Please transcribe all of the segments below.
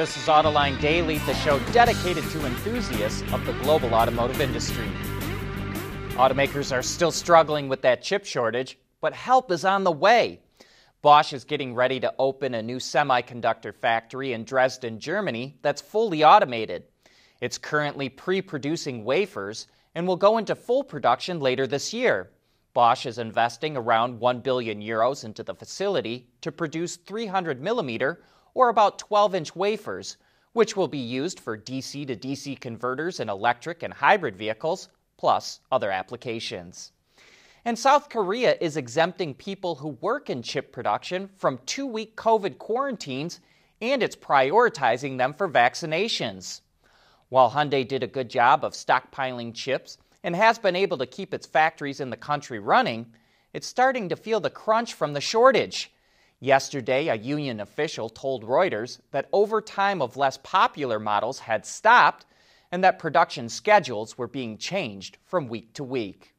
This is Autoline Daily, the show dedicated to enthusiasts of the global automotive industry. Automakers are still struggling with that chip shortage, but help is on the way. Bosch is getting ready to open a new semiconductor factory in Dresden, Germany that's fully automated. It's currently pre producing wafers and will go into full production later this year. Bosch is investing around 1 billion euros into the facility to produce 300 millimeter or about 12 inch wafers, which will be used for DC to DC converters in electric and hybrid vehicles, plus other applications. And South Korea is exempting people who work in chip production from two week COVID quarantines, and it's prioritizing them for vaccinations. While Hyundai did a good job of stockpiling chips and has been able to keep its factories in the country running, it's starting to feel the crunch from the shortage. Yesterday, a union official told Reuters that overtime of less popular models had stopped and that production schedules were being changed from week to week.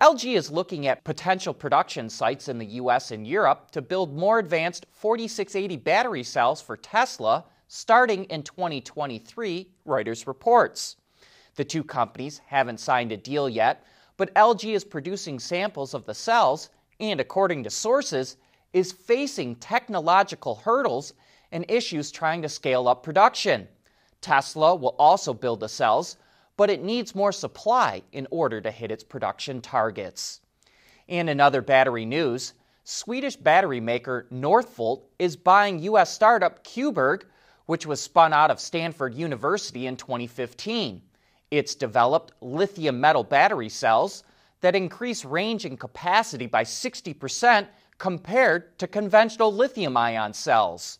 LG is looking at potential production sites in the US and Europe to build more advanced 4680 battery cells for Tesla starting in 2023, Reuters reports. The two companies haven't signed a deal yet, but LG is producing samples of the cells and, according to sources, is facing technological hurdles and issues trying to scale up production. Tesla will also build the cells, but it needs more supply in order to hit its production targets. And in other battery news, Swedish battery maker Northvolt is buying U.S. startup Cuberg, which was spun out of Stanford University in 2015. It's developed lithium metal battery cells that increase range and capacity by 60% compared to conventional lithium ion cells.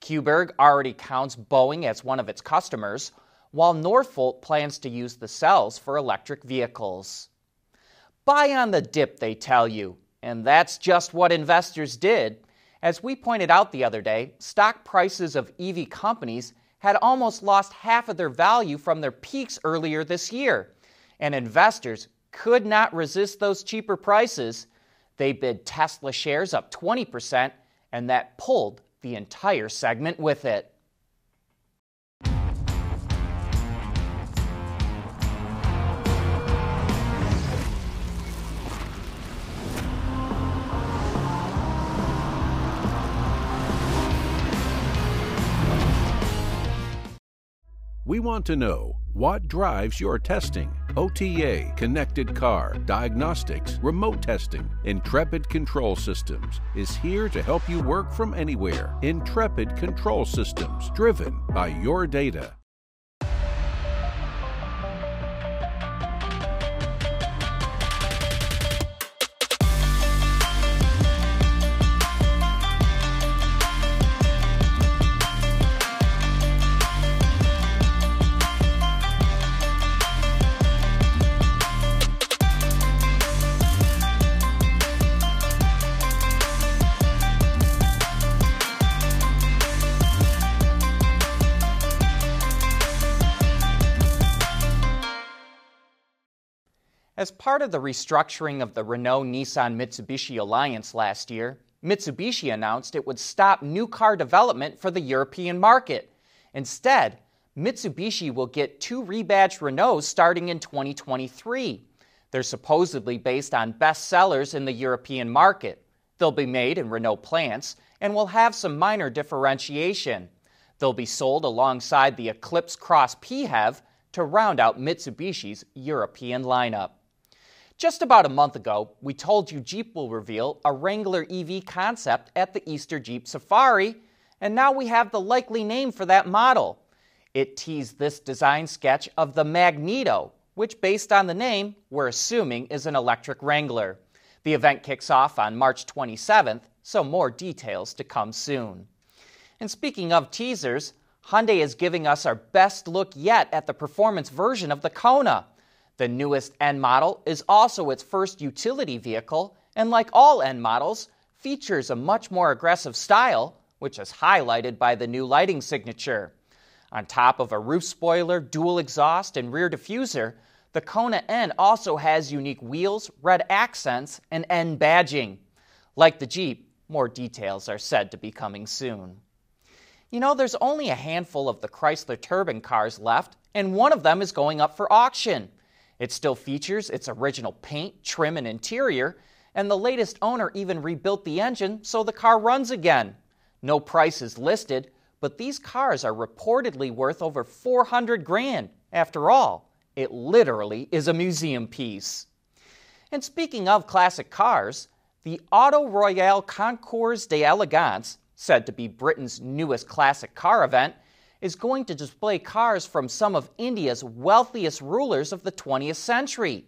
Cuberg already counts Boeing as one of its customers, while Northvolt plans to use the cells for electric vehicles. Buy on the dip, they tell you, and that's just what investors did. As we pointed out the other day, stock prices of EV companies had almost lost half of their value from their peaks earlier this year, and investors could not resist those cheaper prices they bid Tesla shares up 20%, and that pulled the entire segment with it. We want to know what drives your testing? OTA, connected car, diagnostics, remote testing. Intrepid Control Systems is here to help you work from anywhere. Intrepid Control Systems, driven by your data. As part of the restructuring of the Renault Nissan Mitsubishi alliance last year, Mitsubishi announced it would stop new car development for the European market. Instead, Mitsubishi will get two rebadged Renaults starting in 2023. They're supposedly based on best sellers in the European market. They'll be made in Renault plants and will have some minor differentiation. They'll be sold alongside the Eclipse Cross PHEV to round out Mitsubishi's European lineup. Just about a month ago, we told you Jeep will reveal a Wrangler EV concept at the Easter Jeep Safari, and now we have the likely name for that model. It teased this design sketch of the Magneto, which, based on the name, we're assuming is an electric Wrangler. The event kicks off on March 27th, so more details to come soon. And speaking of teasers, Hyundai is giving us our best look yet at the performance version of the Kona. The newest N model is also its first utility vehicle, and like all N models, features a much more aggressive style, which is highlighted by the new lighting signature. On top of a roof spoiler, dual exhaust, and rear diffuser, the Kona N also has unique wheels, red accents, and N badging. Like the Jeep, more details are said to be coming soon. You know, there's only a handful of the Chrysler Turbine cars left, and one of them is going up for auction. It still features its original paint, trim, and interior, and the latest owner even rebuilt the engine so the car runs again. No price is listed, but these cars are reportedly worth over 400 grand. After all, it literally is a museum piece. And speaking of classic cars, the Auto Royale Concours d'Elegance said to be Britain's newest classic car event, is going to display cars from some of India's wealthiest rulers of the 20th century.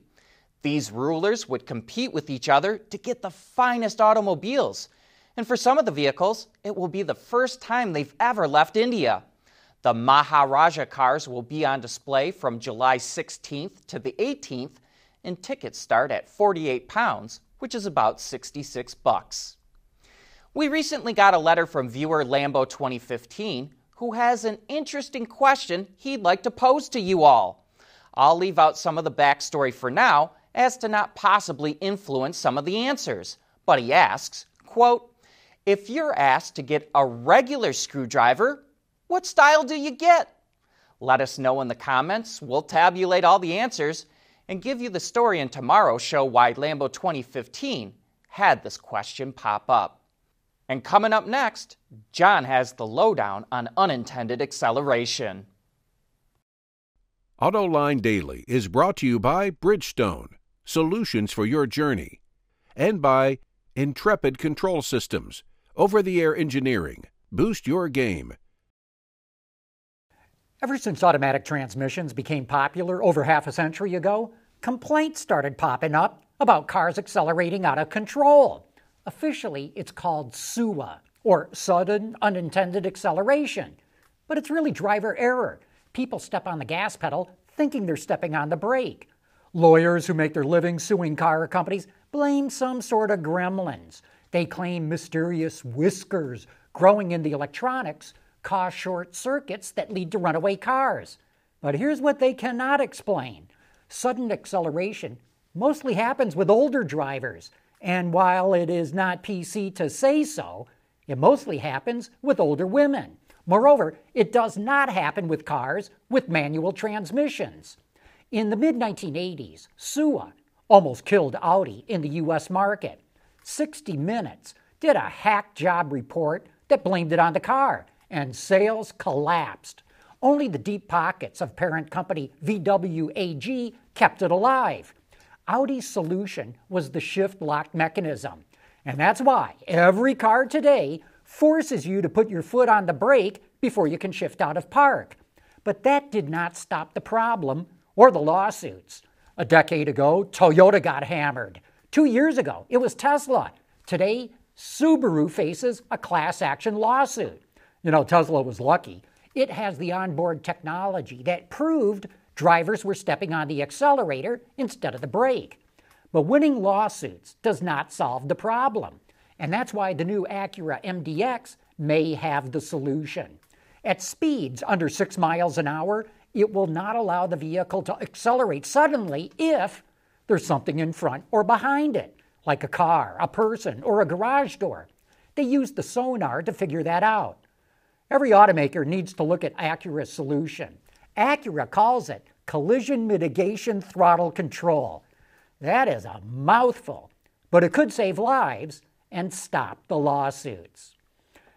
These rulers would compete with each other to get the finest automobiles. And for some of the vehicles, it will be the first time they've ever left India. The Maharaja cars will be on display from July 16th to the 18th, and tickets start at 48 pounds, which is about 66 bucks. We recently got a letter from viewer Lambo 2015 who has an interesting question he'd like to pose to you all. I'll leave out some of the backstory for now as to not possibly influence some of the answers. But he asks, quote, if you're asked to get a regular screwdriver, what style do you get? Let us know in the comments. We'll tabulate all the answers and give you the story in tomorrow's show why Lambo 2015 had this question pop up. And coming up next, John has the lowdown on unintended acceleration. AutoLine Daily is brought to you by Bridgestone, solutions for your journey, and by Intrepid Control Systems, over the air engineering. Boost your game. Ever since automatic transmissions became popular over half a century ago, complaints started popping up about cars accelerating out of control. Officially, it's called SUA, or sudden unintended acceleration. But it's really driver error. People step on the gas pedal thinking they're stepping on the brake. Lawyers who make their living suing car companies blame some sort of gremlins. They claim mysterious whiskers growing in the electronics cause short circuits that lead to runaway cars. But here's what they cannot explain sudden acceleration mostly happens with older drivers. And while it is not PC to say so, it mostly happens with older women. Moreover, it does not happen with cars with manual transmissions. In the mid 1980s, SUA almost killed Audi in the US market. 60 Minutes did a hack job report that blamed it on the car, and sales collapsed. Only the deep pockets of parent company VW AG kept it alive. Audi's solution was the shift lock mechanism. And that's why every car today forces you to put your foot on the brake before you can shift out of park. But that did not stop the problem or the lawsuits. A decade ago, Toyota got hammered. Two years ago, it was Tesla. Today, Subaru faces a class action lawsuit. You know, Tesla was lucky. It has the onboard technology that proved drivers were stepping on the accelerator instead of the brake. But winning lawsuits does not solve the problem. And that's why the new Acura MDX may have the solution. At speeds under 6 miles an hour, it will not allow the vehicle to accelerate suddenly if there's something in front or behind it, like a car, a person, or a garage door. They use the sonar to figure that out. Every automaker needs to look at Acura's solution. Acura calls it collision mitigation throttle control. That is a mouthful, but it could save lives and stop the lawsuits.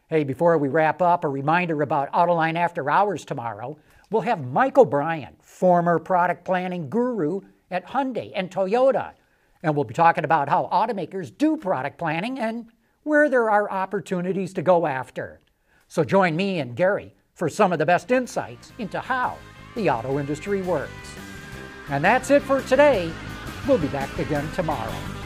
Hey, before we wrap up, a reminder about Autoline After Hours tomorrow. We'll have Mike O'Brien, former product planning guru at Hyundai and Toyota. And we'll be talking about how automakers do product planning and where there are opportunities to go after. So join me and Gary for some of the best insights into how the auto industry works. And that's it for today. We'll be back again tomorrow.